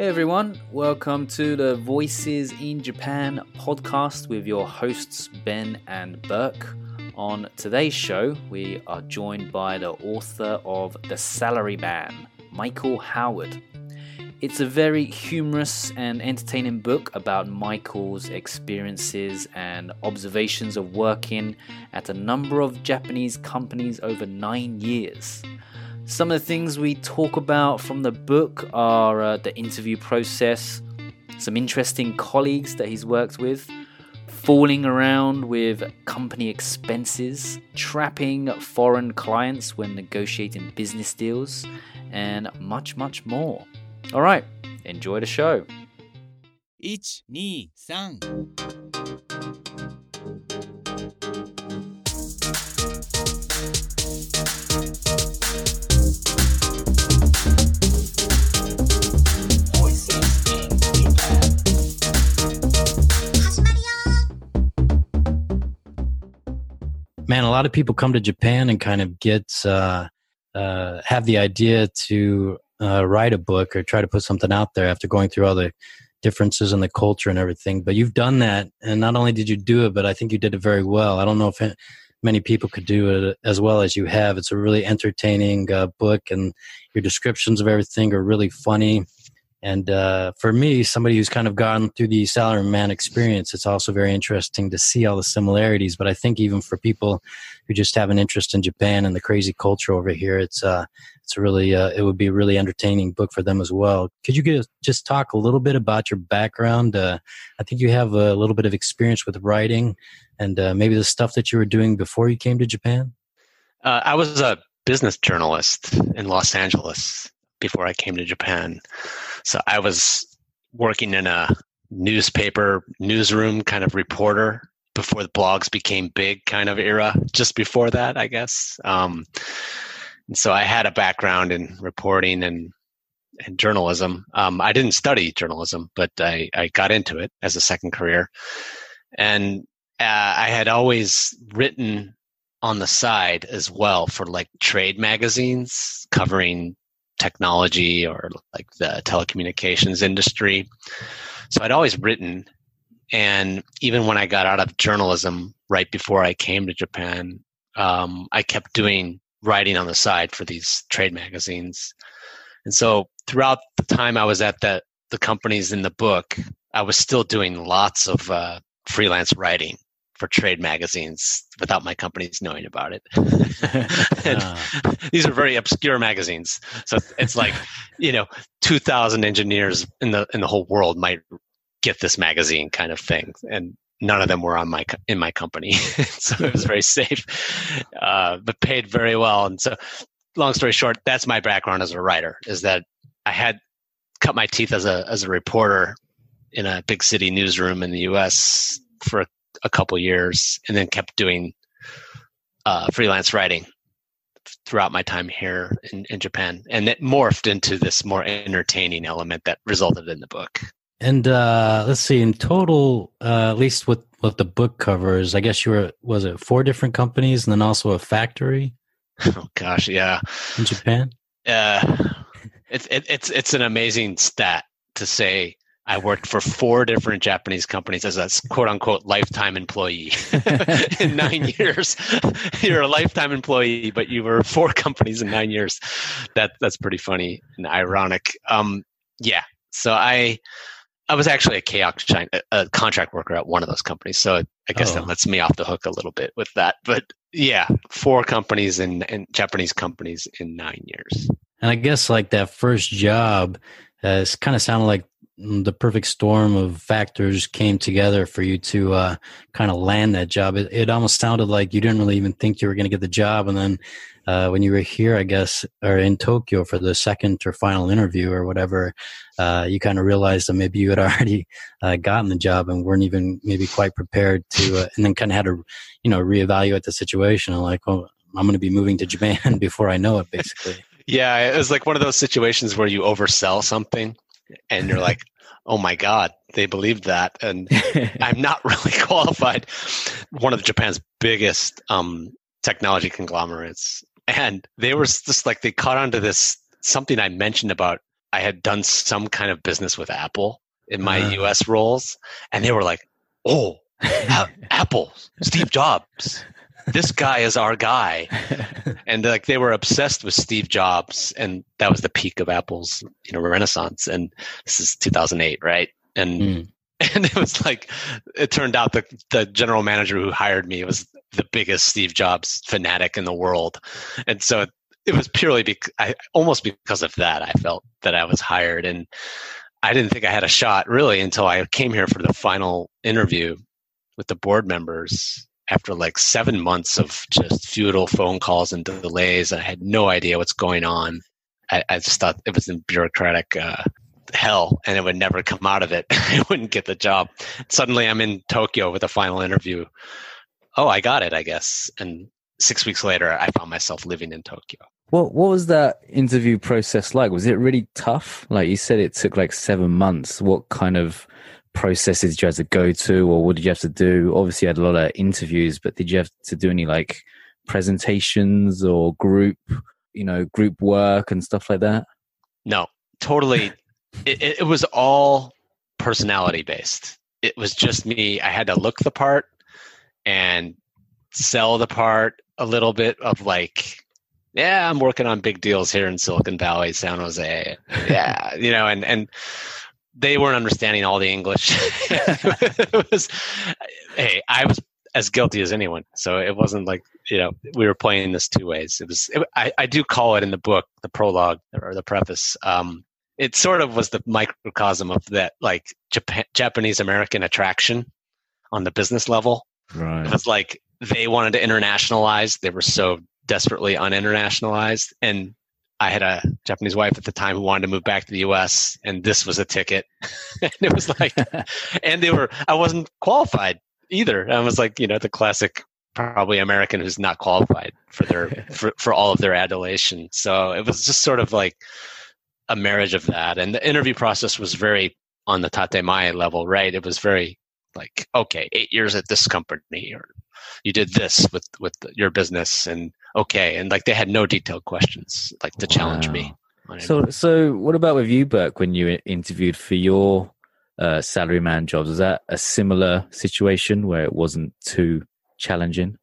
Hey everyone, welcome to the Voices in Japan podcast with your hosts Ben and Burke. On today's show, we are joined by the author of The Salaryman, Michael Howard. It's a very humorous and entertaining book about Michael's experiences and observations of working at a number of Japanese companies over nine years. Some of the things we talk about from the book are uh, the interview process, some interesting colleagues that he's worked with, fooling around with company expenses, trapping foreign clients when negotiating business deals, and much, much more. All right, enjoy the show. 1、2、3 man, a lot of people come to Japan and kind of get uh, uh, have the idea to uh, write a book or try to put something out there after going through all the differences in the culture and everything. But you've done that, and not only did you do it, but I think you did it very well. I don't know if many people could do it as well as you have. It's a really entertaining uh, book, and your descriptions of everything are really funny. And uh, for me, somebody who's kind of gone through the salaryman experience, it's also very interesting to see all the similarities. But I think even for people who just have an interest in Japan and the crazy culture over here, it's uh, it's really uh, it would be a really entertaining book for them as well. Could you just talk a little bit about your background? Uh, I think you have a little bit of experience with writing, and uh, maybe the stuff that you were doing before you came to Japan. Uh, I was a business journalist in Los Angeles before I came to Japan. So I was working in a newspaper newsroom kind of reporter before the blogs became big kind of era just before that i guess. Um, and so i had a background in reporting and and journalism. Um, i didn't study journalism but I, I got into it as a second career. And uh, i had always written on the side as well for like trade magazines covering technology or like the telecommunications industry. So I'd always written. And even when I got out of journalism right before I came to Japan, um, I kept doing writing on the side for these trade magazines. And so throughout the time I was at the, the companies in the book, I was still doing lots of uh, freelance writing for trade magazines without my companies knowing about it. Ah. These are very obscure magazines, so it's like you know, two thousand engineers in the in the whole world might get this magazine kind of thing, and none of them were on my in my company, so it was very safe, uh, but paid very well. And so, long story short, that's my background as a writer. Is that I had cut my teeth as a as a reporter in a big city newsroom in the U.S. for a couple years and then kept doing uh, freelance writing throughout my time here in, in Japan. And it morphed into this more entertaining element that resulted in the book. And uh, let's see, in total, uh, at least with what the book covers, I guess you were was it four different companies and then also a factory Oh gosh, yeah. in Japan. Uh, it's it, it's it's an amazing stat to say I worked for four different Japanese companies as a quote unquote lifetime employee in nine years. You're a lifetime employee, but you were four companies in nine years. That that's pretty funny and ironic. Um, yeah. So I I was actually a China, a contract worker at one of those companies. So I guess Oh. that lets me off the hook a little bit with that. But yeah, four companies and, and Japanese companies in nine years. And I guess like that first job, uh, it's kind of sounded like the perfect storm of factors came together for you to uh, kind of land that job. It, it almost sounded like you didn't really even think you were going to get the job, and then uh, when you were here, I guess, or in Tokyo for the second or final interview or whatever, uh, you kind of realized that maybe you had already uh, gotten the job and weren't even maybe quite prepared to, uh, and then kind of had to, you know, reevaluate the situation. And like, well, I'm going to be moving to Japan before I know it, basically. Yeah, it was like one of those situations where you oversell something and you're like, oh my God, they believed that. And I'm not really qualified. One of Japan's biggest um, technology conglomerates. And they were just like, they caught on to this, something I mentioned about I had done some kind of business with Apple in my Ah. US roles. And they were like, oh, Apple, Steve Jobs. This guy is our guy. And like they were obsessed with Steve Jobs. And that was the peak of Apple's, you know, renaissance. And this is 2008, right? And Mm. and it was like it turned out that the general manager who hired me was the biggest Steve Jobs fanatic in the world, and so it was purely because I almost because of that I felt that I was hired, and I didn't think I had a shot really until I came here for the final interview with the board members after like seven months of just futile phone calls and delays. I had no idea what's going on. I, I just thought it was in bureaucratic uh, hell and it would never come out of it. I wouldn't get the job. Suddenly I'm in Tokyo with a final interview. Oh, I got it, I guess. And six weeks later, I found myself living in Tokyo. What what was that interview process like? Was it really tough? Like you said, it took like seven months. What kind of processes did you have to go to, or what did you have to do? Obviously, you had a lot of interviews, but did you have to do any like presentations or group, you know, group work and stuff like that? No, totally. it, it, it was all personality based. It was just me. I had to look the part and sell the part a little bit of like, yeah, I'm working on big deals here in Silicon Valley, San Jose. Yeah, you know, and and they weren't understanding all the English. it was, hey, I was as guilty as anyone, so it wasn't like you know we were playing this two ways. It was. It, I I do call it in the book the prologue or the preface. Um, it sort of was the microcosm of that like Japan, Japanese American attraction on the business level. It was like they wanted to internationalize. They were so desperately uninternationalized. And I had a Japanese wife at the time who wanted to move back to the US, and this was a ticket. and it was like, and they were, I wasn't qualified either. I was like, you know, the classic probably American who's not qualified for their, for, for all of their adulation. So it was just sort of like a marriage of that. And the interview process was very on the Tatemae level, right? It was very like, okay, eight years at this company, or you did this with with your business, and okay, and like they had no detailed questions like to challenge me. Wow. on it. So, so what about with you, Burke? When you interviewed for your uh, salaryman jobs, was that a similar situation where it wasn't too challenging?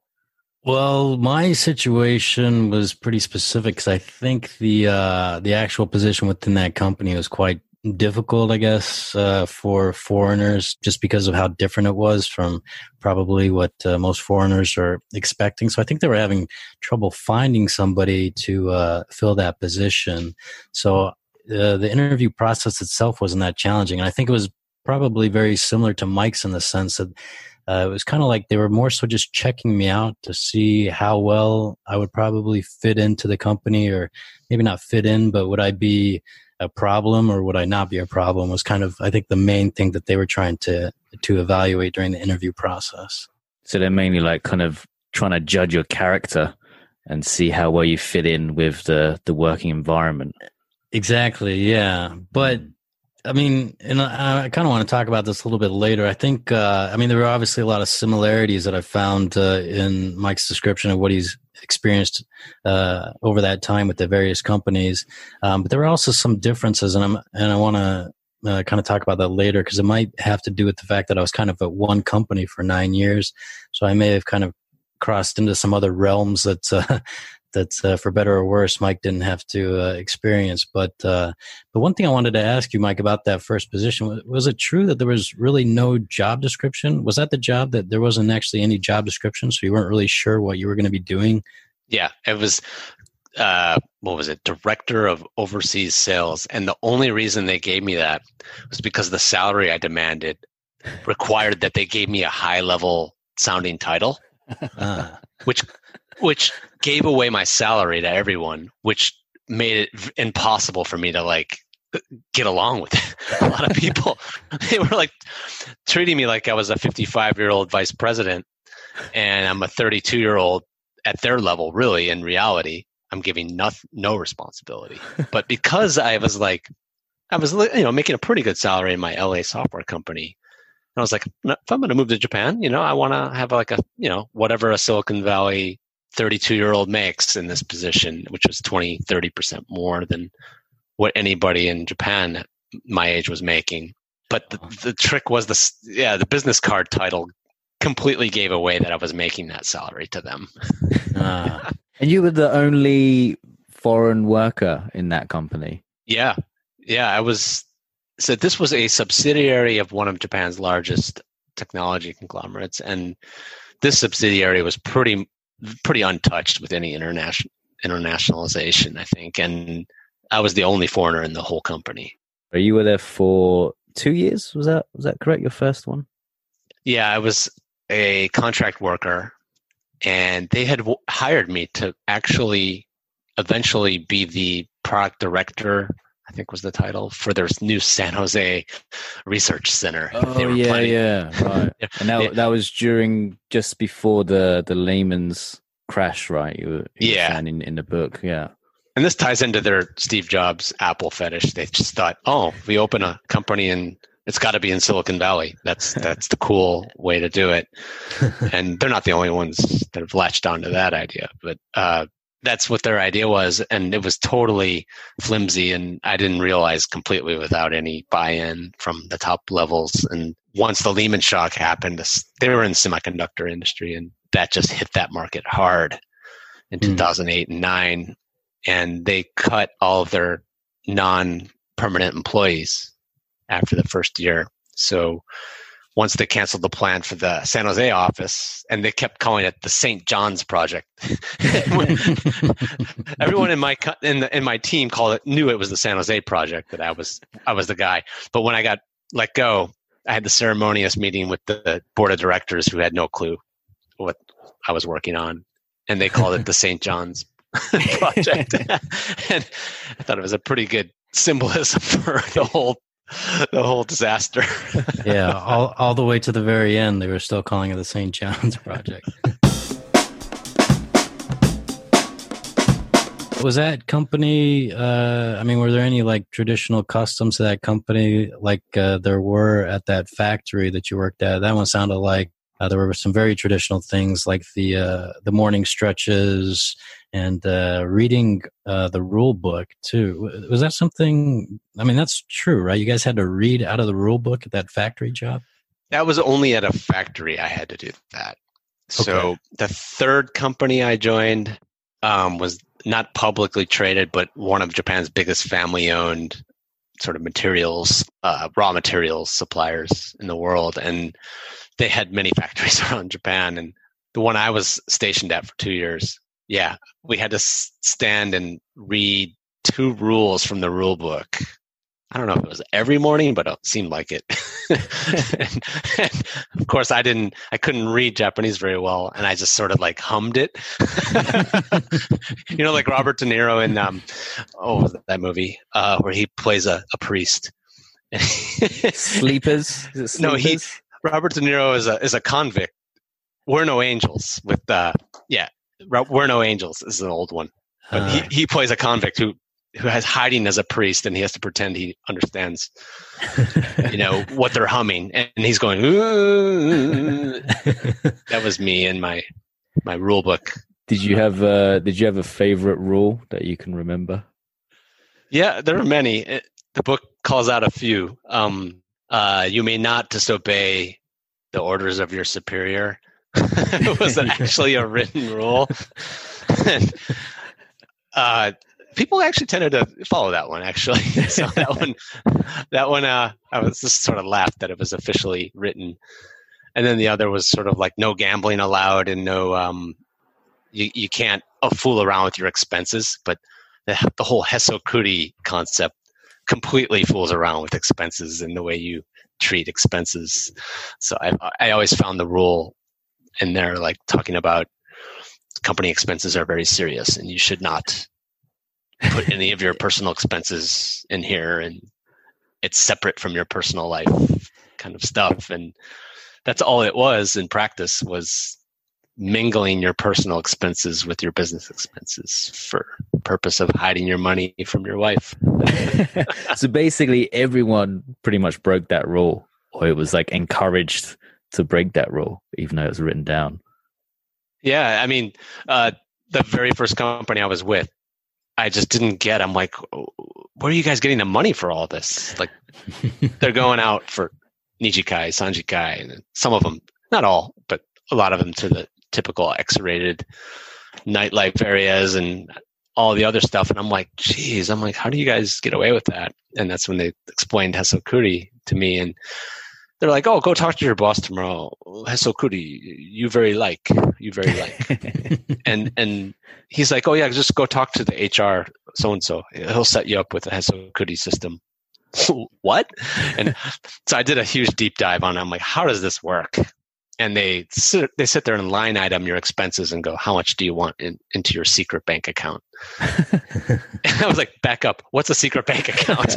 Well, my situation was pretty specific because I think the uh, the actual position within that company was quite difficult, I guess, uh, for foreigners, just because of how different it was from probably what uh, most foreigners are expecting. So I think they were having trouble finding somebody to uh, fill that position. So uh, the interview process itself wasn't that challenging, and I think it was probably very similar to Mike's in the sense that uh, it was kind of like they were more so just checking me out to see how well I would probably fit into the company, or maybe not fit in, but would I be a problem or would I not be a problem? Was kind of I think the main thing that they were trying to to evaluate during the interview process. So they're mainly like kind of trying to judge your character and see how well you fit in with the the working environment. Exactly, yeah, but. I mean, and I, I kind of want to talk about this a little bit later. I think, uh, I mean, there are obviously a lot of similarities that I found uh, in Mike's description of what he's experienced uh, over that time with the various companies, um, but there are also some differences, and I'm and I want to uh, kind of talk about that later because it might have to do with the fact that I was kind of at one company for nine years, so I may have kind of crossed into some other realms that uh, that uh, for better or worse Mike didn't have to uh, experience. But uh, the one thing I wanted to ask you, Mike, about that first position was, was it true that there was really no job description? Was that the job that there wasn't actually any job description, so you weren't really sure what you were going to be doing? Yeah, it was. Uh, what was it? Director of overseas sales, and the only reason they gave me that was because the salary I demanded required that they gave me a high level sounding title. Ah, which which gave away my salary to everyone which made it impossible for me to like get along with a lot of people. They were like treating me like i was a 55 year old vice president and i'm a 32 year old at their level really in reality. I'm giving no, no responsibility. But because i was like i was you know making a pretty good salary in my la software company and I was like, if I'm going to move to Japan, you know, I want to have like a, you know, whatever a Silicon Valley 32 year old makes in this position, which was 20, 30% more than what anybody in Japan my age was making. But the, the trick was the yeah the business card title completely gave away that I was making that salary to them. Ah. and you were the only foreign worker in that company. Yeah, yeah, I was. So this was a subsidiary of one of Japan's largest technology conglomerates, and this subsidiary was pretty pretty untouched with any international internationalization. I think, and I was the only foreigner in the whole company. You were there for two years. Was that was that correct? Your first one? Yeah, I was a contract worker, and they had w- hired me to actually eventually be the product director. I think was the title for their new San Jose Research Center. Oh yeah, planning. yeah, right. and that, that was during just before the the Lehman's crash, right? You were, you yeah, in in the book, yeah. And this ties into their Steve Jobs Apple fetish. They just thought, oh, we open a company and it's got to be in Silicon Valley. That's that's the cool way to do it. and they're not the only ones that have latched onto that idea, but uh, that's what their idea was, and it was totally flimsy. And I didn't realize completely without any buy-in from the top levels. And once the Lehman shock happened, they were in the semiconductor industry, and that just hit that market hard in mm. 2008 and nine and they cut all of their non-permanent employees after the first year. So once they canceled the plan for the San Jose office, and they kept calling it the St. John's Project. Everyone in my in, the, in my team called it knew it was the San Jose Project that I was I was the guy. But when I got let go, I had the ceremonious meeting with the board of directors who had no clue what I was working on, and they called it the St. John's project. and I thought it was a pretty good symbolism for the whole the whole disaster. yeah, all all the way to the very end, they were still calling it the St. John's Project. was that company uh, i mean were there any like traditional customs to that company like uh, there were at that factory that you worked at that one sounded like uh, there were some very traditional things like the uh, the morning stretches and uh, reading uh, the rule book too. Was that something? I mean, that's true, right? You guys had to read out of the rule book at that factory job. That was only at a factory. I had to do that. So the third company I joined um, was not publicly traded, but one of Japan's biggest family-owned sort of materials, uh, raw materials suppliers in the world, and they had many factories around Japan. And the one I was stationed at for two years yeah, we had to stand and read two rules from the rule book. I don't know if it was every morning, but it seemed like it. and, and of course, I didn't, I couldn't read Japanese very well, and I just sort of like hummed it. you know, like Robert De Niro in, um, oh, that movie uh, where he plays a, a priest. sleepers? sleepers? No, he Robert De Niro is a is a convict. We're no angels with uh, yeah we're no angels is an old one, but uh, he, he plays a convict who who has hiding as a priest, and he has to pretend he understands, you know, what they're humming, and he's going. that was me and my my rule book. Did you have uh, Did you have a favorite rule that you can remember? Yeah, there are many. It, the book calls out a few. Um, uh, you may not disobey the orders of your superior it was actually a written rule. and, uh, people actually tended to follow that one. Actually, so that one, that one, uh, I was just sort of laughed that it was officially written. And then the other was sort of like no gambling allowed and no, um, you you can't uh, fool around with your expenses. But the, the whole hesokuri concept completely fools around with expenses and the way you treat expenses. So I I always found the rule in they're like talking about company expenses are very serious and you should not put any of your personal expenses in here and it's separate from your personal life kind of stuff and that's all it was in practice was mingling your personal expenses with your business expenses for purpose of hiding your money from your wife so basically everyone pretty much broke that rule or it was like encouraged to break that rule, even though it was written down. Yeah, I mean, uh, the very first company I was with, I just didn't get. I'm like, where are you guys getting the money for all this? Like, they're going out for Nijikai, Sanjikai, and some of them, not all, but a lot of them to the typical X-rated nightlife areas and all the other stuff. And I'm like, geez, I'm like, how do you guys get away with that? And that's when they explained Hesokuri to me. And they're like, oh, go talk to your boss tomorrow. Hesokuri, you very like, you very like. and and he's like, oh yeah, just go talk to the HR so and so. He'll set you up with a Hesokuri system. what? And so I did a huge deep dive on. It. I'm like, how does this work? And they sit, they sit there and line item your expenses and go, how much do you want in, into your secret bank account? and I was like, back up. What's a secret bank account?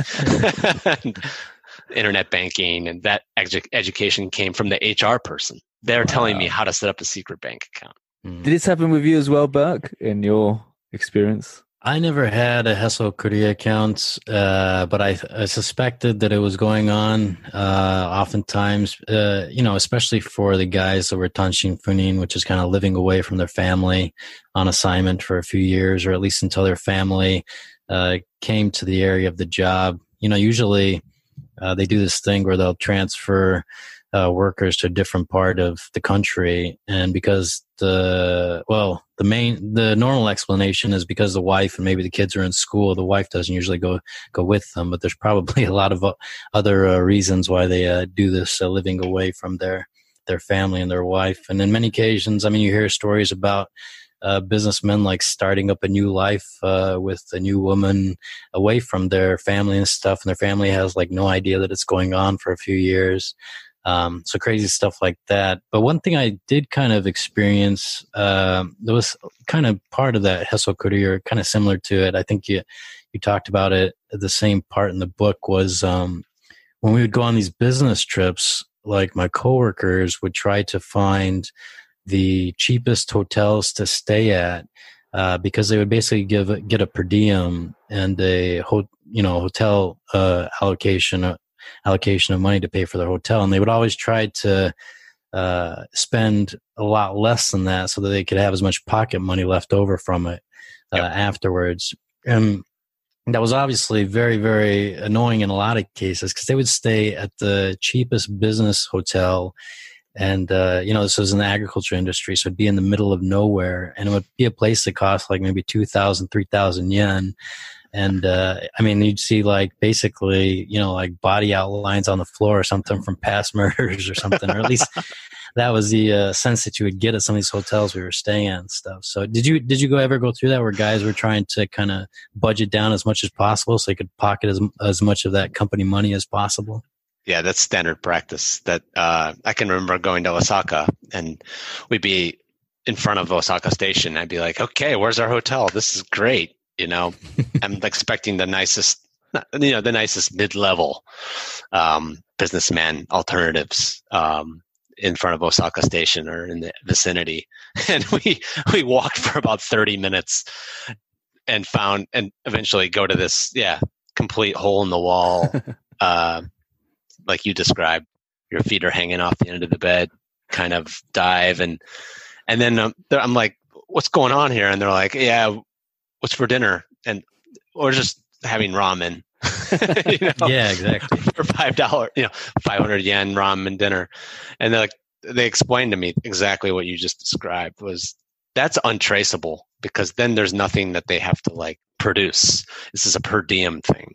internet banking and that edu- education came from the HR person. They're wow. telling me how to set up a secret bank account. Mm. Did this happen with you as well, Burke, in your experience? I never had a Hesokuri account, uh, but I, I, suspected that it was going on. Uh, oftentimes, uh, you know, especially for the guys that were tanshin funin, which is kind of living away from their family on assignment for a few years, or at least until their family uh, came to the area of the job. You know, usually uh, they do this thing where they'll transfer uh, workers to a different part of the country, and because the well, the main the normal explanation is because the wife and maybe the kids are in school, the wife doesn't usually go go with them. But there's probably a lot of uh, other uh, reasons why they uh, do this, uh, living away from their their family and their wife. And in many occasions, I mean, you hear stories about uh, businessmen like starting up a new life uh, with a new woman away from their family and stuff, and their family has like no idea that it's going on for a few years. Um, so crazy stuff like that. But one thing I did kind of experience, uh, there was kind of part of that Hesokuri, or kind of similar to it. I think you you talked about it. The same part in the book was um, when we would go on these business trips. Like my coworkers would try to find the cheapest hotels to stay at uh, because they would basically give get a per diem and a ho- you know hotel uh, allocation uh, allocation of money to pay for their hotel, and they would always try to uh, spend a lot less than that so that they could have as much pocket money left over from it uh, yep. afterwards. And that was obviously very very annoying in a lot of cases because they would stay at the cheapest business hotel and uh, you know this was in the agriculture industry so it'd be in the middle of nowhere and it would be a place that cost like maybe 2000 3000 yen and uh, i mean you'd see like basically you know like body outlines on the floor or something from past murders or something or at least that was the uh, sense that you would get at some of these hotels we were staying at and stuff so did you did you go ever go through that where guys were trying to kind of budget down as much as possible so they could pocket as, as much of that company money as possible yeah, that's standard practice. That uh, I can remember going to Osaka, and we'd be in front of Osaka Station. I'd be like, "Okay, where's our hotel? This is great." You know, I'm expecting the nicest, you know, the nicest mid-level um, businessman alternatives um, in front of Osaka Station or in the vicinity, and we we walked for about 30 minutes and found and eventually go to this yeah complete hole in the wall. uh, like you described, your feet are hanging off the end of the bed, kind of dive and and then um, I'm like, what's going on here? And they're like, yeah, what's for dinner? And or just having ramen. you know, yeah, exactly. For five dollar, you know, five hundred yen ramen dinner, and like, they explained to me exactly what you just described was that's untraceable because then there's nothing that they have to like produce. This is a per diem thing.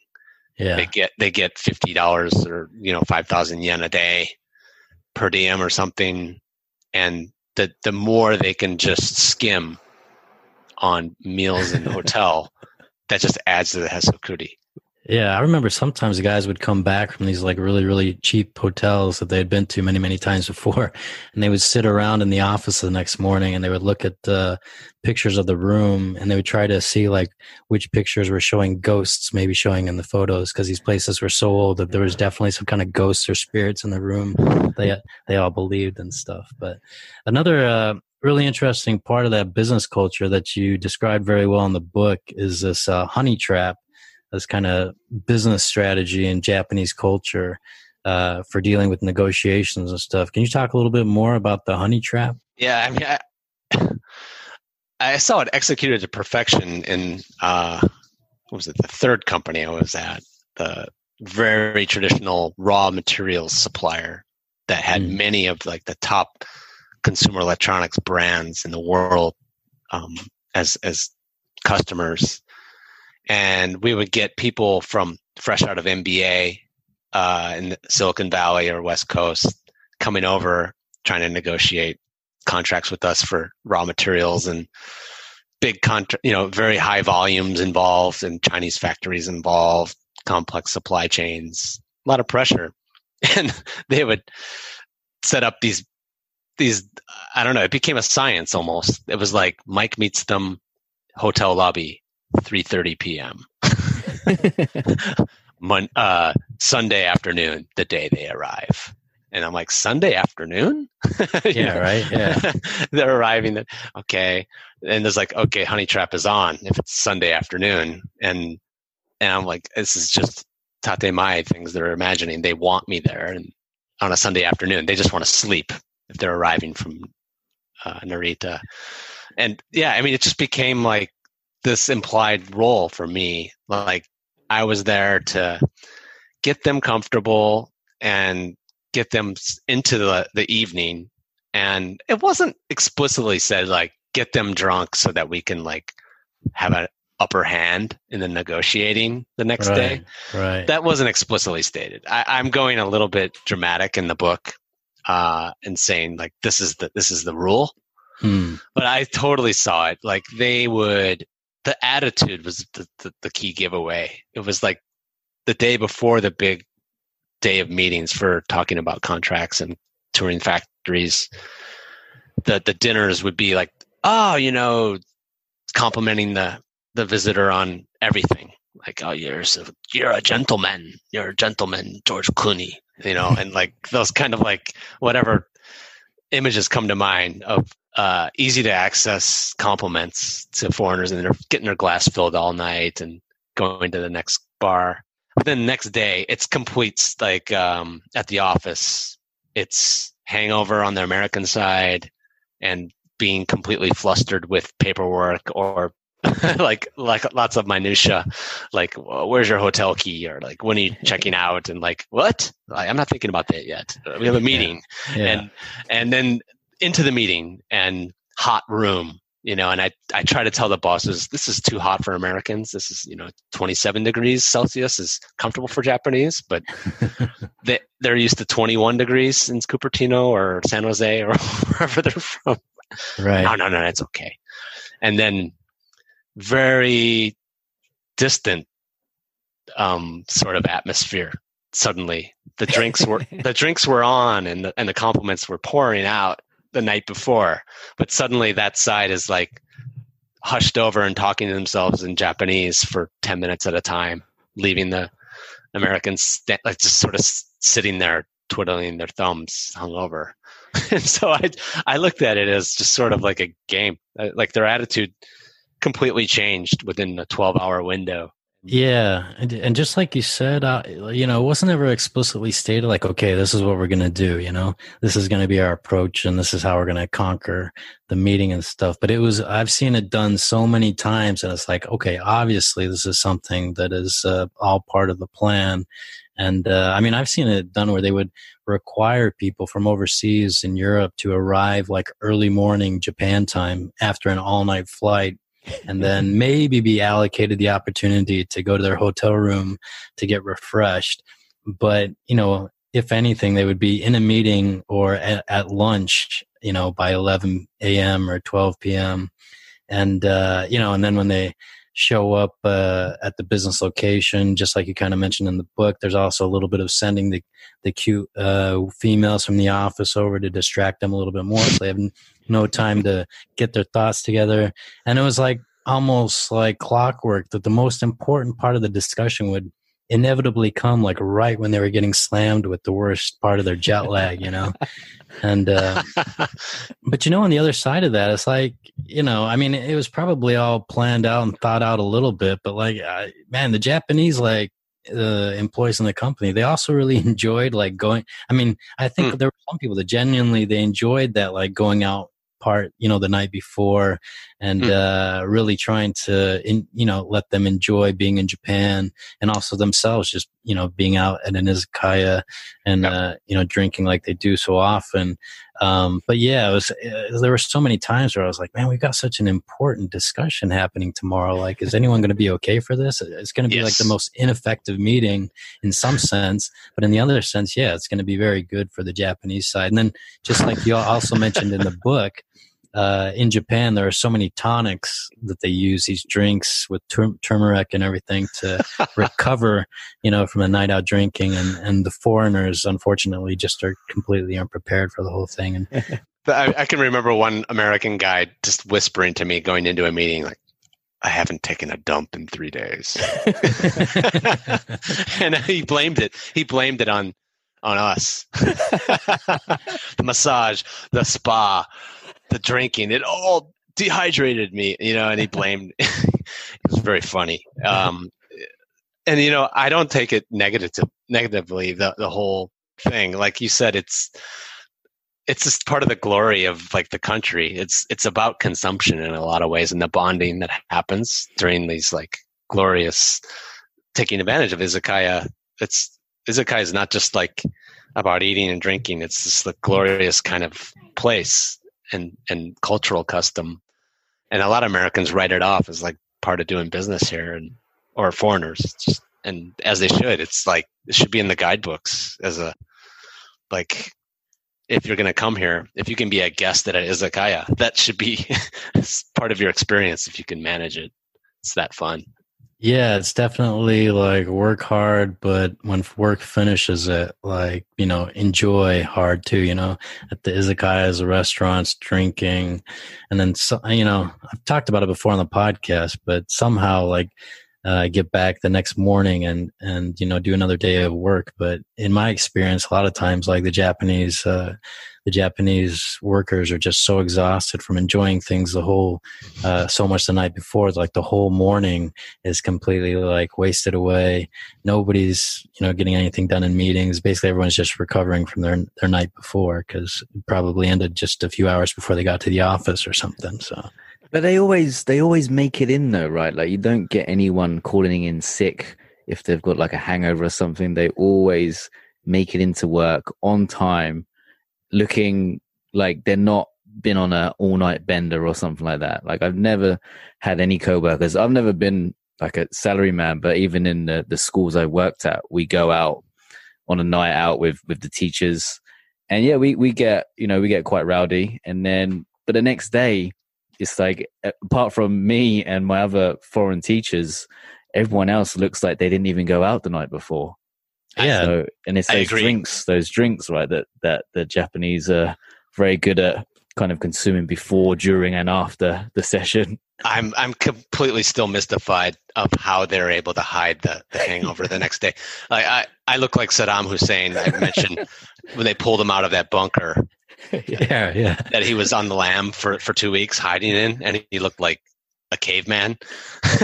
Yeah. They get they get fifty dollars or you know five thousand yen a day per diem or something, and the the more they can just skim on meals in the hotel, that just adds to the hesokuri. Yeah, I remember sometimes the guys would come back from these like really, really cheap hotels that they had been to many, many times before, and they would sit around in the office the next morning and they would look at the pictures of the room and they would try to see like which pictures were showing ghosts, maybe showing in the photos because these places were so old that there was definitely some kind of ghosts or spirits in the room. They they all believed and stuff. But another uh, really interesting part of that business culture that you described very well in the book is this uh, honey trap this kind of business strategy in Japanese culture uh, for dealing with negotiations and stuff. Can you talk a little bit more about the honey trap? Yeah, I mean, I, I saw it executed to perfection in uh, what was it the third company I was at the very traditional raw materials supplier that had Mm. many of like the top consumer electronics brands in the world um, as as customers, and we would get people from fresh out of MBA uh, in Silicon Valley or West Coast coming over trying to negotiate contracts with us for raw materials and big contract, you know, very high volumes involved and Chinese factories involved, complex supply chains, a lot of pressure. And they would set up these, these, I don't know, it became a science almost. It was like Mike meets them hotel lobby, 3.30 p.m. Mon- uh, Sunday afternoon, the day they arrive. And I'm like, Sunday afternoon? Yeah, know? right. Yeah. They're arriving. That okay. And there's like, okay, Honey Trap is on if it's Sunday afternoon. And and I'm like, this is just tatemae things they're imagining. They want me there and on a Sunday afternoon. They just want to sleep if they're arriving from uh, Narita. And yeah, I mean, it just became like this implied role for me. Like I was there to get them comfortable and get them into the, the evening. And it wasn't explicitly said like get them drunk so that we can like have an upper hand in the negotiating the next day. right. Right. That wasn't explicitly stated. I, I'm going a little bit dramatic in the book uh, and saying like this is the this is the rule Hmm. but I totally saw it. Like they would, the attitude was the, the, the key giveaway. It was like the day before the big day of meetings for talking about contracts and touring factories. The the dinners would be like, oh, you know, complimenting the the visitor on everything. Like, oh, you're you're a gentleman. You're a gentleman, George Clooney. You know, and like those kind of like whatever images come to mind of uh, easy to access compliments to foreigners and they're getting their glass filled all night and going to the next bar. But then the next day, it's complete like um, at the office. It's hangover on the American side and being completely flustered with paperwork or like like lots of minutia. Like where's your hotel key? Or like when are you checking out? And like what? Like, i'm not thinking about that yet. We have a meeting. Yeah. and and then into the meeting and hot room you know and i i try to tell the bosses this is too hot for americans. This is you know 27 degrees celsius is comfortable for japanese but they, they're used to 21 degrees in cupertino or san jose or wherever they're from. Right. no no no it's okay. And then very distant um sort of atmosphere suddenly. The drinks were the drinks were on and the, and the compliments were pouring out the night before. But suddenly that side is like hushed over and talking to themselves in japanese for 10 minutes at a time leaving the americans sta- like just sort of s- sitting there twiddling their thumbs hungover. And so i i looked at it as just sort of like a game. Uh, like their attitude completely changed within a 12 hour window Yeah, and, and just like you said, uh, you know, it wasn't ever explicitly stated like, okay, this is what we're gonna do. You know, this is gonna be our approach, and this is how we're gonna conquer the meeting and stuff. But it was, I've seen it done so many times, and it's like, okay, obviously this is something that is uh, all part of the plan. And uh, I mean, I've seen it done where they would require people from overseas in Europe to arrive like early morning Japan time after an all night flight and then maybe be allocated the opportunity to go to their hotel room to get refreshed. But, you know, if anything, they would be in a meeting or at, at lunch, you know, by 11 a.m. or 12 p.m. And, uh, you know, and then when they show up uh, at the business location, just like you kind of mentioned in the book, there's also a little bit of sending the, the cute uh, females from the office over to distract them a little bit more. So they have no time to get their thoughts together and it was like almost like clockwork that the most important part of the discussion would inevitably come like right when they were getting slammed with the worst part of their jet lag you know and uh but you know on the other side of that it's like you know i mean it was probably all planned out and thought out a little bit but like I, man the japanese like uh, employees in the company they also really enjoyed like going i mean i think Hmm. there were some people that genuinely they enjoyed that like going out apart, you know, the night before, and Hmm. uh, really trying to, in, you know, let them enjoy being in Japan, and also themselves just, you know, being out at an izakaya and Yep. uh, you know, drinking like they do so often. Um, but yeah, it was. Uh, there were so many times where I was like, "Man, we've got such an important discussion happening tomorrow. Like, is anyone going to be okay for this? It's going to be like the most ineffective meeting in some sense, but in the other sense, yeah, it's going to be very good for the Japanese side. And then, just like you also mentioned in the book, uh, in Japan, there are so many tonics that they use these drinks with tur- turmeric and everything to recover, you know, from a night out drinking. And, and the foreigners, unfortunately, just are completely unprepared for the whole thing. And I, I can remember one American guy just whispering to me going into a meeting, like, I haven't taken a dump in three days. and he blamed it. He blamed it on on us. the massage, the spa, the drinking, it all dehydrated me, you know, and he blamed it was very funny. Um and you know, I don't take it negative negatively, the the whole thing. Like you said, it's it's just part of the glory of like the country. It's it's about consumption in a lot of ways and the bonding that happens during these like glorious taking advantage of izakaya. It's izakaya is not just like about eating and drinking. It's just the glorious kind of place and and cultural custom. And a lot of Americans write it off as like part of doing business here and or foreigners. Just, and as they should. It's like it should be in the guidebooks as a like if you're going to come here, if you can be a guest at an izakaya, that should be part of your experience if you can manage it. It's that fun. Yeah, it's definitely like work hard, but when work finishes it, like, you know, enjoy hard too, you know, at the izakayas, restaurants, drinking. And then, so, you know, I've talked about it before on the podcast, but somehow like, uh, get back the next morning and, and, you know, do another day of work. But in my experience, a lot of times, like the Japanese, uh, the Japanese workers are just so exhausted from enjoying things the whole, uh, so much the night before. Like the whole morning is completely like wasted away. Nobody's, you know, getting anything done in meetings. Basically, everyone's just recovering from their, their night before because probably ended just a few hours before they got to the office or something. So, But they always they always make it in though, right? Like you don't get anyone calling in sick if they've got like a hangover or something. They always make it into work on time, looking like they're not been on a all night bender or something like that. Like I've never had any coworkers. I've never been like a salary man, but even in the, the schools I worked at, we go out on a night out with with the teachers, and yeah, we we get you know we get quite rowdy, and then but the next day it's like uh, apart from me and my other foreign teachers, everyone else looks like they didn't even go out the night before. yeah. So, and it's I those agree. drinks, those drinks, right? That that the Japanese are very good at kind of consuming before, during, and after the session. I'm I'm completely still mystified of how they're able to hide the, the hangover the next day. Like I, I look like Saddam Hussein. I mentioned when they pulled him out of that bunker yeah, yeah. that he was on the lam for, for two weeks hiding in, and he looked like a caveman.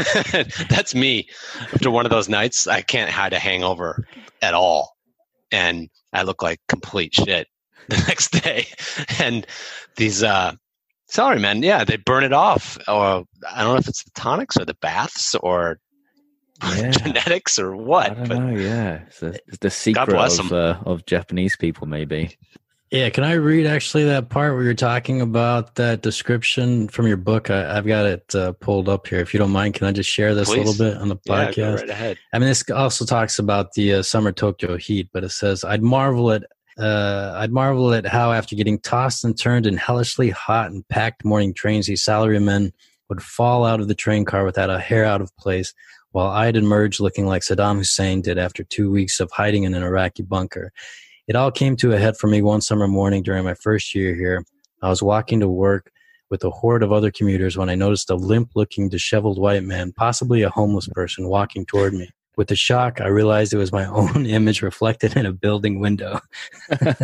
That's me. After one of those nights, I can't hide a hangover at all, and I look like complete shit the next day. And these uh, salary men, yeah, they burn it off. Or I don't know if it's the tonics or the baths or Yeah. genetics or I what, don't but know. Yeah, it's, the- it's the secret of uh, of Japanese people, maybe. Yeah, can I read actually that part where you're talking about that description from your book? I, I've got it uh, pulled up here. If you don't mind, can I just share this a little bit on the yeah, podcast? go right ahead. I mean, this also talks about the uh, summer Tokyo heat, but it says, "I'd marvel at, uh, I'd marvel at how after getting tossed and turned in hellishly hot and packed morning trains, these salarymen would fall out of the train car without a hair out of place, while I'd emerge looking like Saddam Hussein did after two weeks of hiding in an Iraqi bunker." It all came to a head for me one summer morning during my first year here. I was walking to work with a horde of other commuters when I noticed a limp looking, disheveled white man, possibly a homeless person, walking toward me. With a shock, I realized it was my own image reflected in a building window.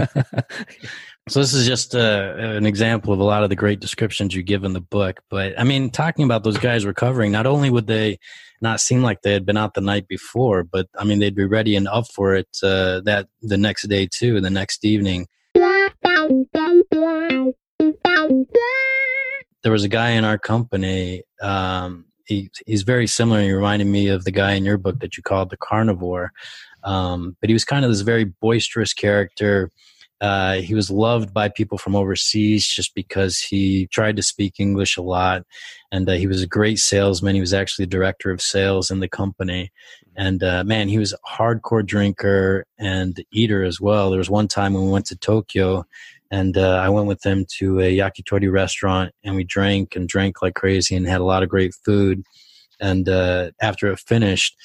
So this is just uh, an example of a lot of the great descriptions you give in the book. But I mean, talking about those guys recovering, not only would they not seem like they had been out the night before, but I mean, they'd be ready and up for it uh, that the next day too, the next evening. there was a guy in our company. Um, he, he's very similar. He reminded me of the guy in your book that you called the carnivore. Um, but he was kind of this very boisterous character. Uh, he was loved by people from overseas just because he tried to speak English a lot, and uh, he was a great salesman. He was actually director of sales in the company, and uh, man, he was a hardcore drinker and eater as well. There was one time when we went to Tokyo, and uh, I went with him to a yakitori restaurant, and we drank and drank like crazy, and had a lot of great food. And uh, after it finished,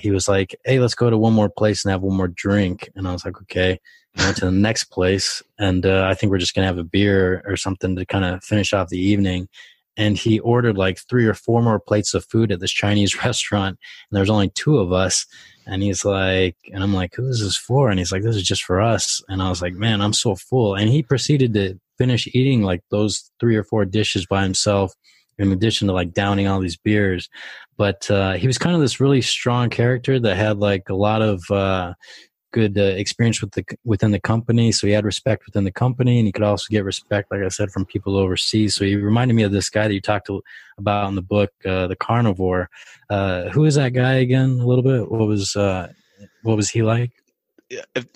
he was like, "Hey, let's go to one more place and have one more drink." And I was like, "Okay." To the next place, and uh, I think we're just gonna have a beer or something to kind of finish off the evening. And he ordered like three or four more plates of food at this Chinese restaurant, and there's only two of us. And he's like, and I'm like, who is this for? And he's like, this is just for us. And I was like, man, I'm so full. And he proceeded to finish eating like those three or four dishes by himself in addition to like downing all these beers. But uh, he was kind of this really strong character that had like a lot of uh, good uh, experience with the within the company. So he had respect within the company, and he could also get respect, like I said, from people overseas. So he reminded me of this guy that you talked to, about in the book, uh, the carnivore. Uh, who is that guy again? A little bit. What was uh, what was he like?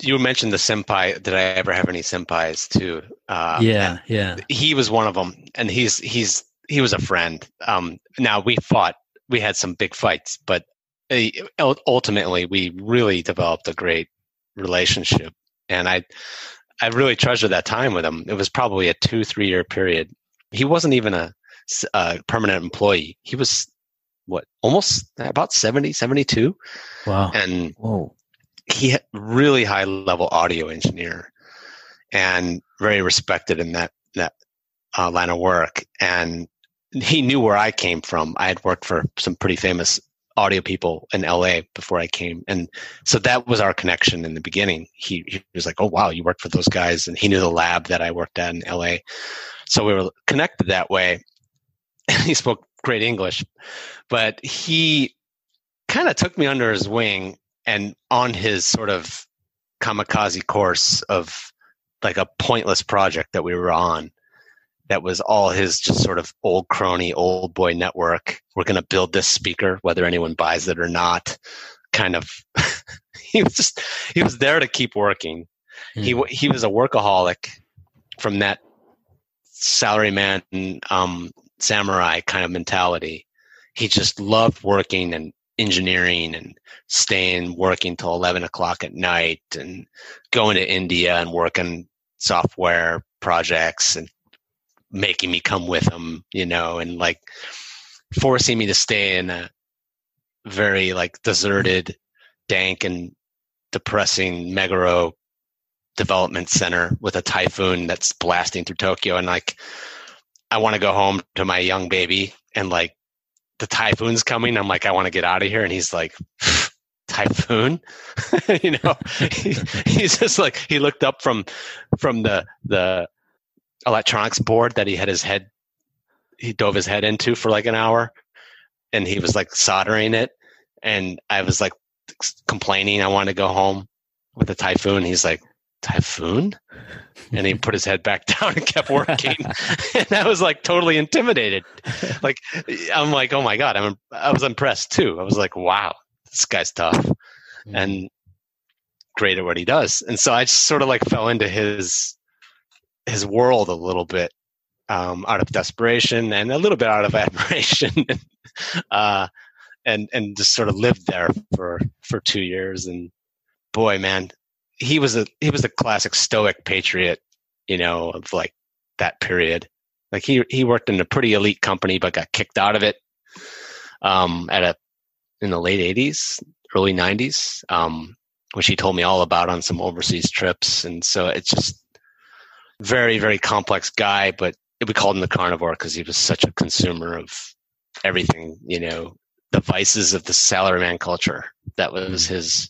You mentioned the senpai. Did I ever have any senpais too? Uh, yeah, yeah. He was one of them, and he's he's he was a friend. Um, now we fought. We had some big fights, but uh, ultimately we really developed a great relationship and i i really treasure that time with him. It was probably a two three year period. He wasn't even a, a permanent employee. He was what almost about 70 72 wow. And Whoa. he really high level audio engineer and very respected in that that uh, line of work. And he knew where i came from. I had worked for some pretty famous audio people in LA before I came. And so that was our connection in the beginning. He, he was like, Oh, wow, you worked for those guys. And he knew the lab that I worked at in LA. So we were connected that way. And he spoke great English, but he kind of took me under his wing and on his sort of kamikaze course of like a pointless project that we were on that was all his just sort of old crony, old boy network. We're going to build this speaker, whether anyone buys it or not. Kind of, he was just, he was there to keep working. Mm. He, hmm. he was a workaholic from that salaryman, um, samurai kind of mentality. He just loved working and engineering and staying working till 11 o'clock at night and going to India and working software projects and making me come with him, you know, and like forcing me to stay in a very like deserted, dank and depressing Meguro development center with a typhoon that's blasting through Tokyo and like I want to go home to my young baby and like the typhoon's coming. I'm like, I want to get out of here. And he's like, typhoon, you know, he, he's just like, he looked up from, from the, the electronics board that he had his head he dove his head into for like an hour and he was like soldering it and i was like complaining i wanted to go home with the typhoon he's like typhoon? And he put his head back down and kept working. And i was like totally intimidated. Like i'm like oh my god i'm i was impressed too. I was like wow this guy's tough mm-hmm. and great at what he does. And so i just sort of like fell into his his world a little bit um, out of desperation and a little bit out of admiration, uh, and and just sort of lived there for for two years. And boy, man, he was a he was a classic stoic patriot, you know, of like that period. Like he he worked in a pretty elite company, but got kicked out of it um, at a in the late '80s, early '90s, um, which he told me all about on some overseas trips. And so it's just very very complex guy, but we called him the carnivore because he was such a consumer of everything. You know, the vices of the salaryman culture. That was mm-hmm. his.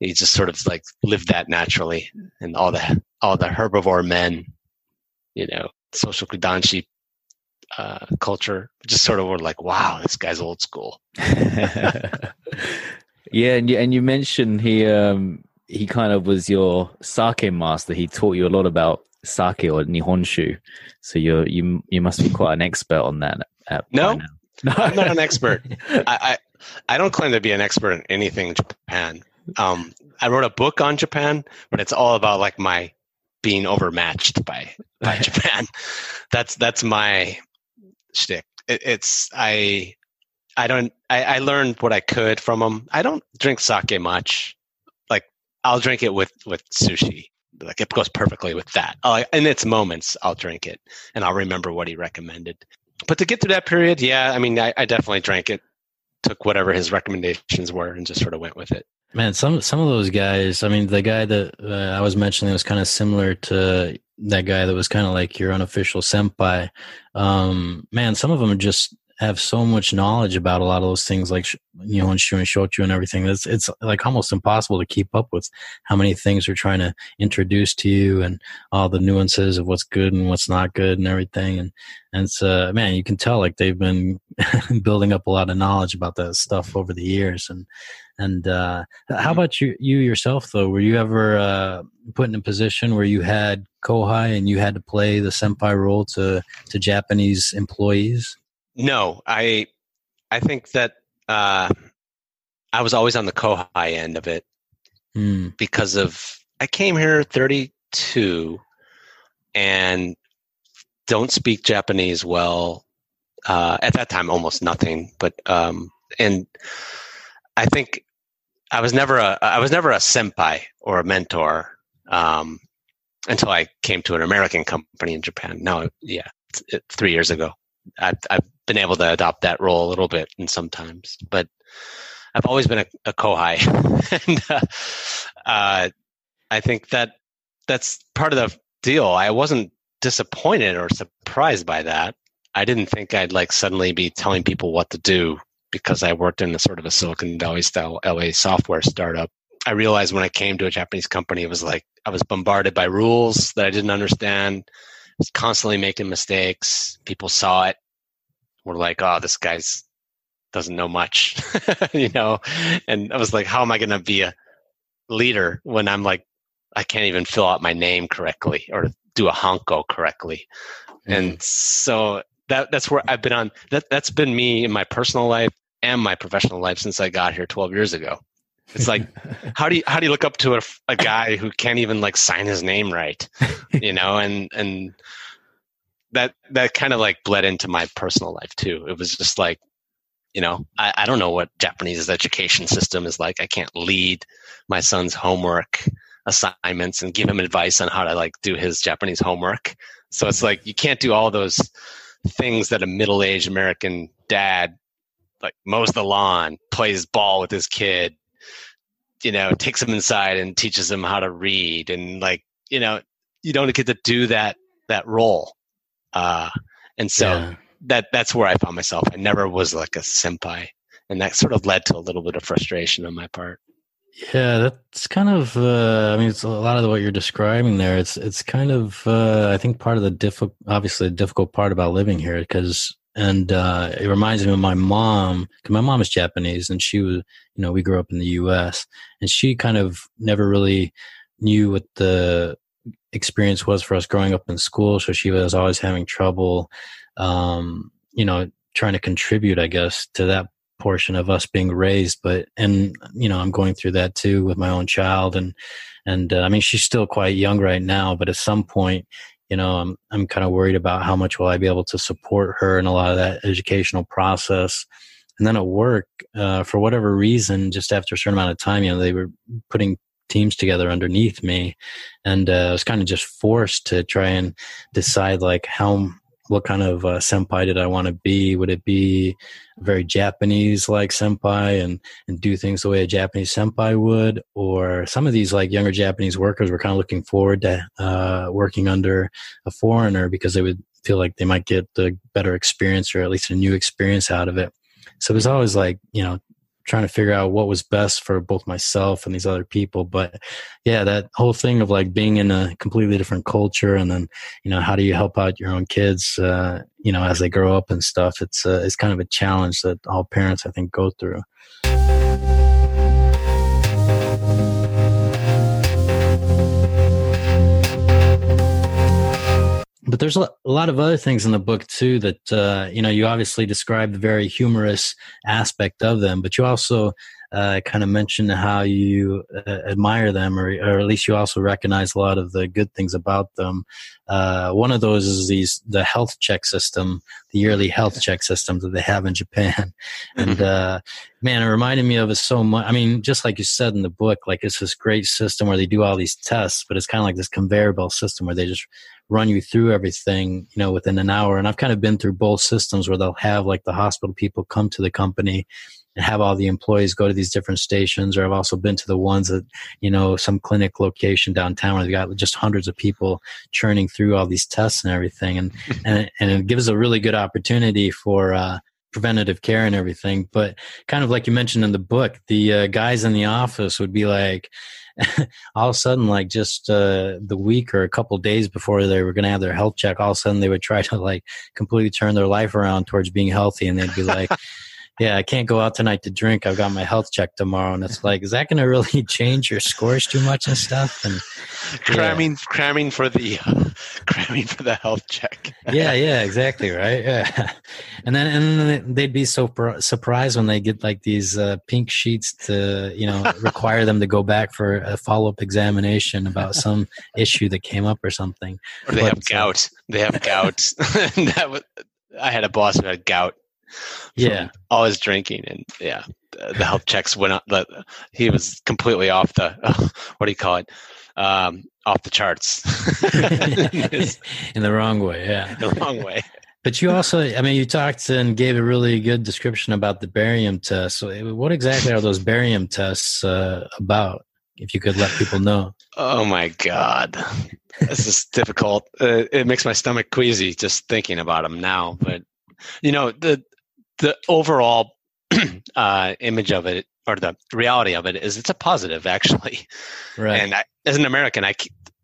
He just sort of like lived that naturally, and all the all the herbivore men, you know, soshoku danshi uh, culture, just sort of were like, wow, this guy's old school. yeah, and you and you mentioned he um he kind of was your sake master. He taught you a lot about sake or nihonshu. So you're you you must be quite an expert on that. At, no, no, I'm not an expert. I, I, I don't claim to be an expert in anything Japan. Um, I wrote a book on Japan, but it's all about like my being overmatched by by Japan. That's that's my shtick. It, it's I I don't I, I learned what I could from them. I don't drink sake much. Like I'll drink it with with sushi. Like it goes perfectly with that. I'll, in its moments, I'll drink it and I'll remember what he recommended. But to get through that period, yeah, I mean, I, I definitely drank it, took whatever his recommendations were, and just sort of went with it. Man, some some of those guys. I mean, the guy that uh, I was mentioning was kind of similar to that guy that was kind of like your unofficial senpai. Um, man, some of them just have so much knowledge about a lot of those things, like you know, and Shu and Shochu and everything. It's it's like almost impossible to keep up with how many things they're trying to introduce to you and all the nuances of what's good and what's not good and everything. And and it's uh, man, you can tell like they've been building up a lot of knowledge about that stuff over the years. And and uh, how about you you yourself though? Were you ever uh, put in a position where you had kohai and you had to play the senpai role to to Japanese employees? No, I I think that uh, I was always on the Kohai end of it mm. because of I came here 32 and don't speak Japanese well. Uh, at that time, almost nothing. But um, and I think I was never a I was never a senpai or a mentor um, until I came to an American company in Japan. No, yeah, it, three years ago. I've, I've been able to adopt that role a little bit and sometimes, but I've always been a, a kohai, and uh, uh, I think that that's part of the deal. I wasn't disappointed or surprised by that. I didn't think I'd like suddenly be telling people what to do because I worked in a sort of a Silicon Valley style LA software startup. I realized when I came to a Japanese company, it was like I was bombarded by rules that I didn't understand was constantly making mistakes. People saw it, were like, "Oh, this guy's doesn't know much," you know. And I was like, "How am I going to be a leader when I'm like, I can't even fill out my name correctly or do a hanko correctly?" Mm-hmm. And so that that's where I've been on. That that's been me in my personal life and my professional life since I got here 12 years ago. It's like, how do you how do you look up to a, a guy who can't even like sign his name right, you know? And and that that kind of like bled into my personal life too. It was just like, you know, I, I don't know what Japanese education system is like. I can't lead my son's homework assignments and give him advice on how to like do his Japanese homework. So it's like you can't do all those things that a middle-aged American dad like mows the lawn, plays ball with his kid, you know, takes them inside and teaches them how to read and like, you know, you don't get to do that that role. Uh, and so yeah. that that's where I found myself. I never was like a senpai, and that sort of led to a little bit of frustration on my part. Yeah, that's kind of. Uh, I mean, it's a lot of what you're describing there. It's it's kind of. Uh, I think part of the difficult, obviously, the difficult part about living here because and uh, it reminds me of my mom because my mom is japanese and she was you know we grew up in the us and she kind of never really knew what the experience was for us growing up in school so she was always having trouble um, you know trying to contribute i guess to that portion of us being raised but and you know i'm going through that too with my own child and and uh, i mean she's still quite young right now but at some point you know i'm i'm kind of worried about how much will i be able to support her in a lot of that educational process. And then at work uh, for whatever reason just after a certain amount of time you know they were putting teams together underneath me. And uh, i was kind of just forced to try and decide like how what kind of uh, senpai did I want to be? Would it be very Japanese like senpai and, and do things the way a Japanese senpai would? Or some of these like younger Japanese workers were kind of looking forward to uh, working under a foreigner because they would feel like they might get the better experience or at least a new experience out of it. So it was always like, you know, trying to figure out what was best for both myself and these other people. But yeah that whole thing of like being in a completely different culture and then you know how do you help out your own kids uh, you know as they grow up and stuff it's uh, it's kind of a challenge that all parents i think go through but there's a lot of other things in the book too that uh, you know you obviously describe the very humorous aspect of them but you also uh, kind of mentioned how you uh, admire them, or, or at least you also recognize a lot of the good things about them. Uh, one of those is these the health check system, the yearly health check system that they have in Japan, and Mm-hmm. uh, man, it reminded me of it so much. I mean, just like you said in the book, like it's this great system where they do all these tests, but it's kind of like this conveyor belt system where they just run you through everything, you know, within an hour. And I've kind of been through both systems where they'll have like the hospital people come to the company and have all the employees go to these different stations or i've also been to the ones that you know some clinic location downtown where they've got just hundreds of people churning through all these tests and everything. And and, and it gives a really good opportunity for uh preventative care and everything. But kind of like you mentioned in the book the uh, guys in the office would be like all of a sudden like just uh, the week or a couple days before they were going to have their health check all of a sudden they would try to like completely turn their life around towards being healthy. And they'd be like yeah, I can't go out tonight to drink. I've got my health check tomorrow. And it's like, is that going to really change your scores too much and stuff? And cramming cramming for the cramming for the health check. yeah, yeah, exactly. Right. Yeah. And then, and then they'd be so pr- surprised when they get like these uh, pink sheets to, you know, require them to go back for a follow up examination about some issue that came up or something. Or they have But, uh, gout. They have gout. That was, I had a boss who had gout. Yeah. always drinking, and yeah, the, the health checks went up. The, he was completely off the what do you call it? Um, off the charts. In the wrong way. Yeah. the wrong way. But you also, I mean, you talked and gave a really good description about the barium test. So, what exactly are those barium tests uh, about? If you could let people know. Oh my god, this is difficult. Uh, it makes my stomach queasy just thinking about them now. But you know the the overall uh, image of it or the reality of it is it's a positive actually. Right. And I, as an American, i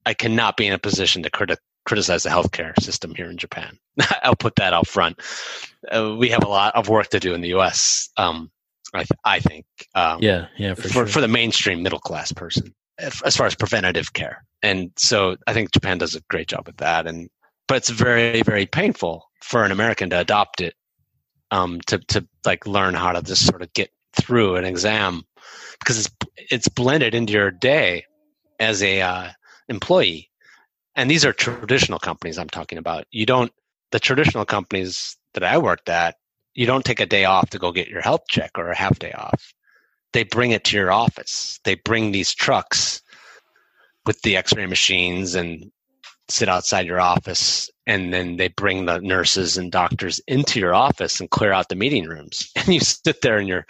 i cannot be in a position to criti- criticize the healthcare system here in Japan. I'll put that out front. Uh, we have a lot of work to do in the U.S. Um, I, th- I think. Um, yeah. Yeah. For, for, sure. for the mainstream middle class person as far as preventative care. And so I think Japan does a great job with that. And but it's very very painful for an American to adopt it, um, to to like learn how to just sort of get through an exam because it's it's blended into your day as a uh, employee. And these are traditional companies I'm talking about. You don't the traditional companies that I worked at. You don't take a day off to go get your health check or a half day off they bring it to your office. They bring these trucks with the x-ray machines and sit outside your office and then they bring the nurses and doctors into your office and clear out the meeting rooms. And you sit there in your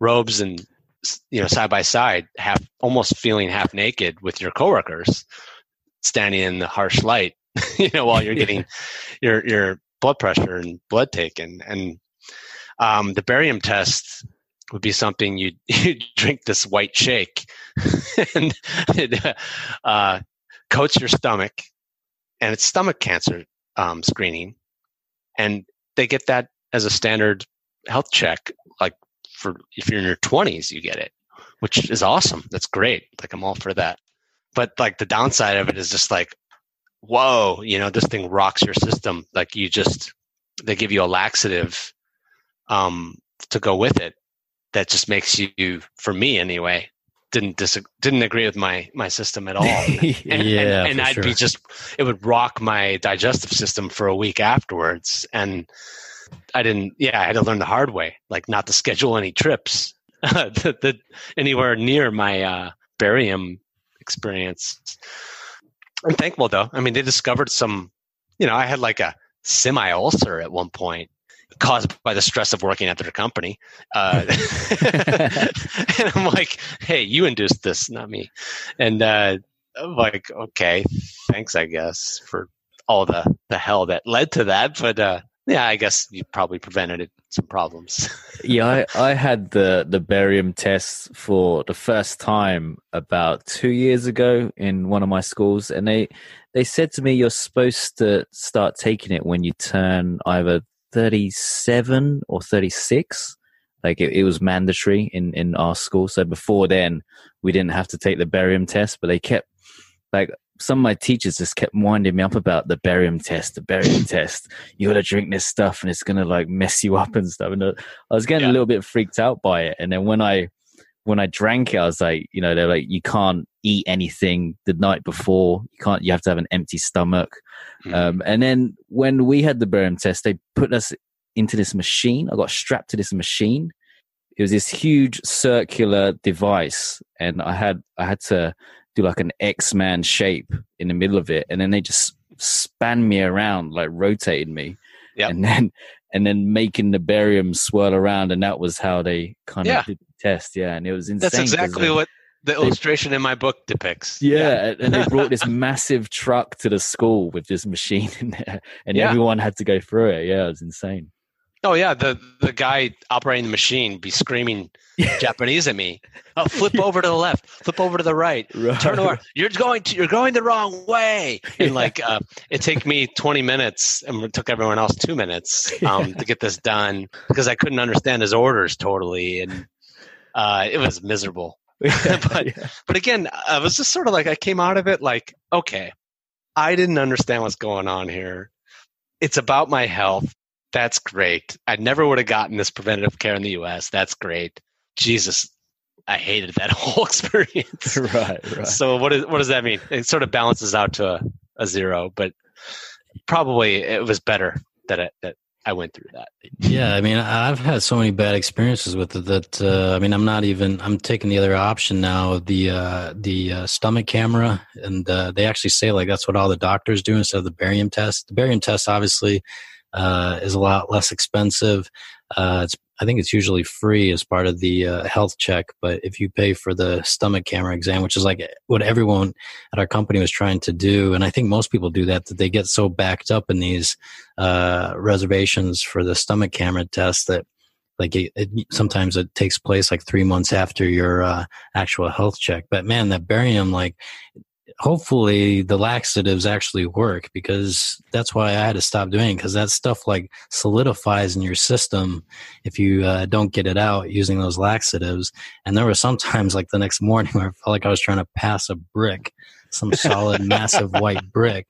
robes and you know side by side half almost feeling half naked with your coworkers standing in the harsh light you know while you're getting your your blood pressure and blood taken. And um, the barium test would be something you you drink this white shake and it uh, coats your stomach and it's stomach cancer um, screening. And they get that as a standard health check like for if you're in your 20s you get it which is awesome. That's great. Like i'm all for that. But like the downside of it is just like whoa you know this thing rocks your system. Like you just they give you a laxative um, to go with it that just makes you for me anyway didn't dis- didn't agree with my my system at all and, yeah. and, and i'd sure. be just it would rock my digestive system for a week afterwards and i didn't yeah i had to learn the hard way like not to schedule any trips that, that anywhere near my uh barium experience i'm thankful though i mean they discovered some you know i had like a semi ulcer at one point caused by the stress of working at their company. Uh, and I'm like, hey, you induced this, not me. And uh, I'm like, okay, thanks, I guess, for all the, the hell that led to that. But uh, yeah, I guess you probably prevented it, some problems. yeah, I, I had the the barium test for the first time about two years ago in one of my schools, and they they said to me you're supposed to start taking it when you turn either 37 or 36 like it, it was mandatory in in our school so before then we didn't have to take the barium test but they kept like some of my teachers just kept winding me up about the barium test, the barium test. You got to drink this stuff, and it's gonna like mess you up and stuff. And uh, I was getting Yeah. a little bit freaked out by it. And then when I when I drank it, I was like, you know, they're like, you can't eat anything the night before. You can't. You have to have an empty stomach. Mhm. Um, and then when we had the barium test, they put us into this machine. I got strapped to this machine. It was this huge circular device, and I had I had to do like an X Man shape in the middle of it, and then they just span me around, like rotated me, Yep. and then and then making the barium swirl around, and that was how they kind Yeah. of did the test. Yeah, and it was insane. That's exactly they- what the illustration in my book depicts. yeah, and they brought this massive truck to the school with this machine in there, and Yeah. everyone had to go through it. Yeah, it was insane. Oh yeah, the the guy operating the machine be screaming Japanese at me. Oh, flip over to the left, flip over to the right, turn over. You're going to, you're going the wrong way. And Yeah. like uh, it took me 20 minutes, and it took everyone else two minutes um, to get this done because I couldn't understand his orders totally, and uh, it was miserable. But- Yeah. But again, I was just sort of like I came out of it like, okay, I didn't understand what's going on here. It's about my health. That's great. I never would have gotten this preventative care in the US. That's great. Jesus, I hated that whole experience. right, right. So what is what does that mean? It sort of balances out to a, a zero, but probably it was better that it, that I went through that. Yeah, I mean, I've had so many bad experiences with it that uh, I mean, I'm not even. I'm taking the other option now, the uh, the uh, stomach camera, and uh, they actually say like that's what all the doctors do instead of the barium test. The barium test obviously uh, is a lot less expensive. Uh, I think it's usually free as part of the uh, health check, but if you pay for the stomach camera exam, which is like what everyone at our company was trying to do, and I think most people do that, that they get so backed up in these uh, reservations for the stomach camera test that like it, it, sometimes it takes place like three months after your uh, actual health check. But man, that barium, like, hopefully the laxatives actually work because that's why I had to stop doing because that stuff like solidifies in your system if you uh, don't get it out using those laxatives. And there were sometimes like the next morning where I felt like I was trying to pass a brick, some solid, massive white brick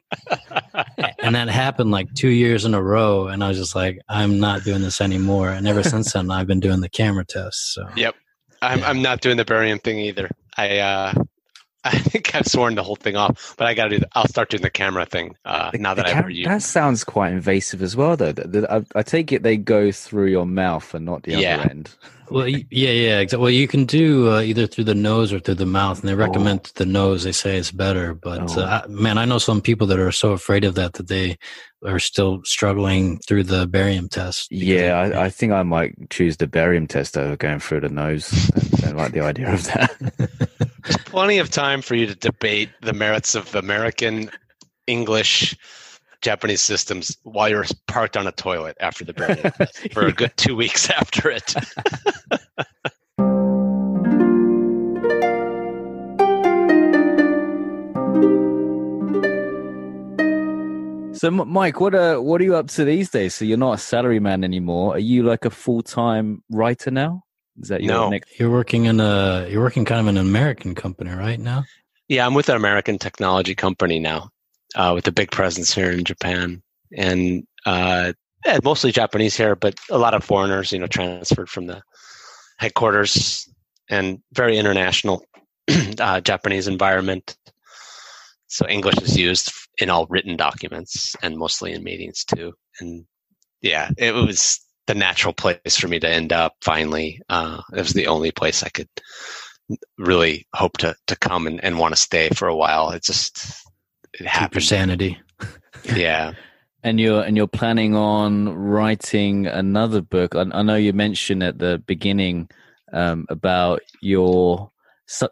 and that happened like two years in a row and i was just like i'm not doing this anymore and ever since then i've been doing the camera tests so Yep. I'm Yeah. I'm not doing the barium thing either. I uh I think I've sworn the whole thing off, but I got to do. The, I'll start doing the camera thing uh, The- now that I've cam- heard you. That sounds quite invasive as well, though. The- I, I take it they go through your mouth and not the Yeah. other end. well yeah yeah exactly well you can do uh, either through the nose or through the mouth and they recommend the nose they say it's better but Oh. uh, I, man i know some people that are so afraid of that that they are still struggling through the barium test Yeah, I, I think I might choose the barium test over going through the nose. I don't like the idea of that. There's plenty of time for you to debate the merits of American, English, Japanese systems while you're parked on a toilet after the barium test for a good two weeks after it. So, Mike, what uh, what are you up to these days? So, you're not a salary man anymore. Are you like a full time writer now? Is that your No. next? you're working in a you're working kind of an american company right now Yeah, I'm with an American technology company now, uh, with a big presence here in Japan, and uh, yeah, mostly Japanese here, but a lot of foreigners, you know, transferred from the headquarters, and very international uh, Japanese environment. So English is used in all written documents and mostly in meetings too. And yeah, it was the natural place for me to end up. Finally, uh, it was the only place I could really hope to to come and, and want to stay for a while. It just it keep your happened. sanity Yeah. And you're and you're planning on writing another book. I, I know you mentioned at the beginning um, about your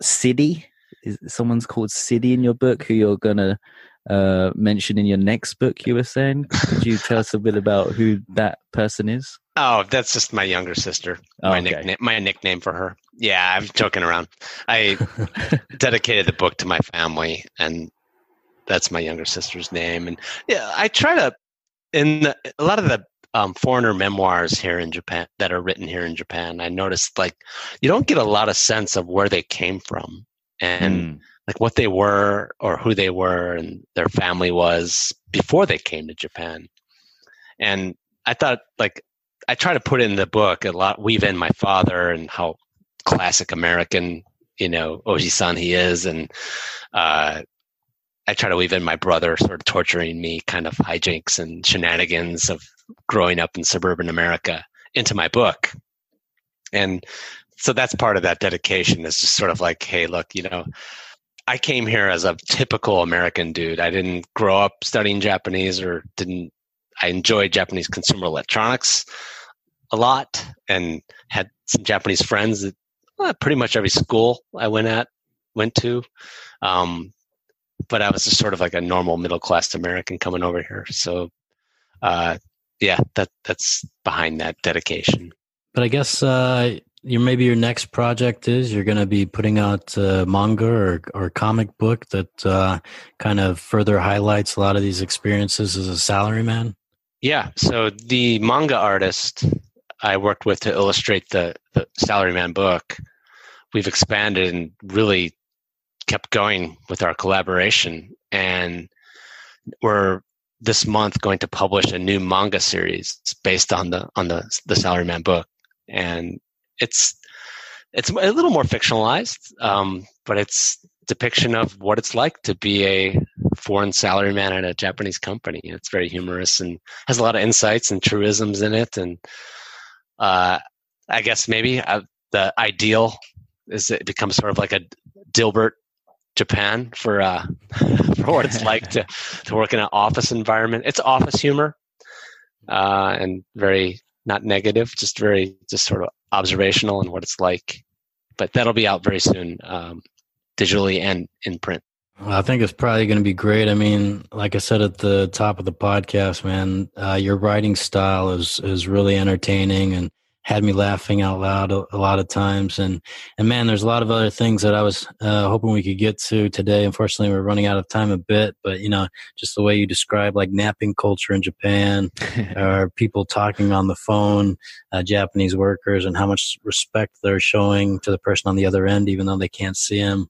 city. Is someone's called City in your book who you're gonna uh, mention in your next book? You were saying. Could you tell us a bit about who that person is? Oh, that's just my younger sister. Oh, my okay. nickname my nickname for her. Yeah, I'm joking around. I dedicated the book to my family and that's my younger sister's name and yeah i try to in the, a lot of the um, foreigner memoirs here in japan that are written here in japan i noticed like you don't get a lot of sense of where they came from and Mm. like what they were or who they were and their family was before they came to Japan. And I thought like I try to put in the book a lot weave in my father and how classic American, you know, Oji-san he is and uh I try to weave in my brother sort of torturing me kind of hijinks and shenanigans of growing up in suburban America into my book. And so that's part of that dedication is just sort of like, hey, look, you know, I came here as a typical American dude. I didn't grow up studying Japanese or didn't I enjoyed Japanese consumer electronics a lot and had some Japanese friends that well, pretty much every school I went at went to. Um, but I was just sort of like a normal middle class American coming over here. So uh, yeah, that that's behind that dedication. But I guess uh, your maybe your next project is you're going to be putting out uh, manga or or comic book that uh, kind of further highlights a lot of these experiences as a salaryman. Yeah. So the manga artist I worked with to illustrate the, the Salaryman book, we've expanded and really kept going with our collaboration. And we're this month going to publish a new manga series based on the on the the Salaryman book. And it's it's a little more fictionalized, um, but it's depiction of what it's like to be a foreign salaryman at a Japanese company. It's very humorous and has a lot of insights and truisms in it. And uh, I guess maybe uh, the ideal is it becomes sort of like a Dilbert Japan for uh, for what it's like to to work in an office environment. It's office humor uh, and very not negative, just very just sort of observational and what it's like. But that'll be out very soon, um, digitally and in print. Well, I think it's probably going to be great. I mean, like I said at the top of the podcast, man, uh, your writing style is is really entertaining and had me laughing out loud a, a, lot of times. And and man, there's a lot of other things that I was uh, hoping we could get to today. Unfortunately, we're running out of time a bit. But you know, just the way you describe like napping culture in Japan, or people talking on the phone, uh, Japanese workers, and how much respect they're showing to the person on the other end, even though they can't see him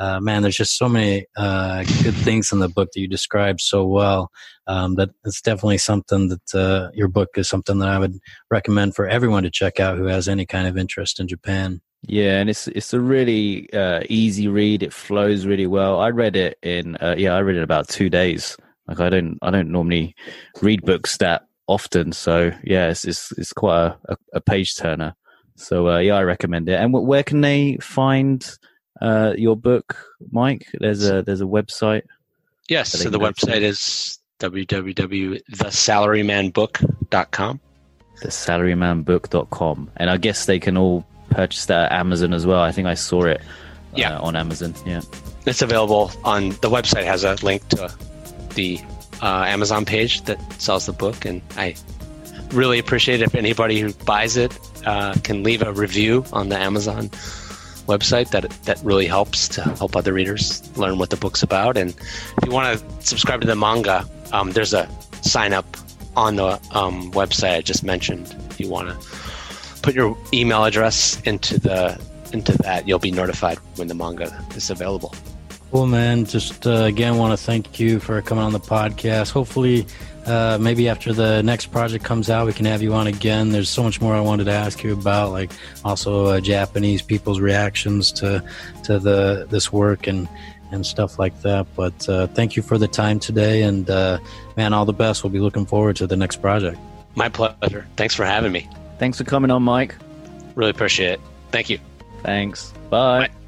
uh, man, there's just so many uh, good things in the book that you describe so well. Um, that it's definitely something that uh, your book is something that I would recommend for everyone to check out who has any kind of interest in Japan. Yeah, and it's it's a really uh, easy read. It flows really well. I read it in uh, yeah, I read it about two days. Like I don't I don't normally read books that often, so yeah, it's it's, it's quite a, a, a page turner. So uh, yeah, I recommend it. And where can they find? Uh, your book, Mike? There's a there's a website. Yes, so the website is www.thesalarymanbook.com. Thesalarymanbook.com, and I guess they can all purchase that at Amazon as well. I think I saw it. Yeah. Uh, on Amazon. Yeah, it's available on the website. Has a link to the uh, Amazon page that sells the book, and I really appreciate it if anybody who buys it uh, can leave a review on the Amazon website that that really helps to help other readers learn what the book's about. And if you want to subscribe to the manga, um, there's a sign up on the um, website I just mentioned. If you want to put your email address into the into that, you'll be notified when the manga is available. Cool, man. Just uh, again, want to thank you for coming on the podcast. Hopefully, uh, maybe after the next project comes out, we can have you on again. There's so much more I wanted to ask you about, like also uh, Japanese people's reactions to to the this work and and stuff like that. But uh, thank you for the time today, and uh, man, all the best. We'll be looking forward to the next project. My pleasure. Thanks for having me. Thanks for coming on, Mike. Really appreciate it. Thank you. Thanks. Bye. Bye.